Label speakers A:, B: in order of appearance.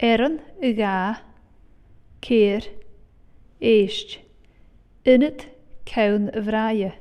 A: Eran y ga, ceir, eisht, yn cawn y fraia.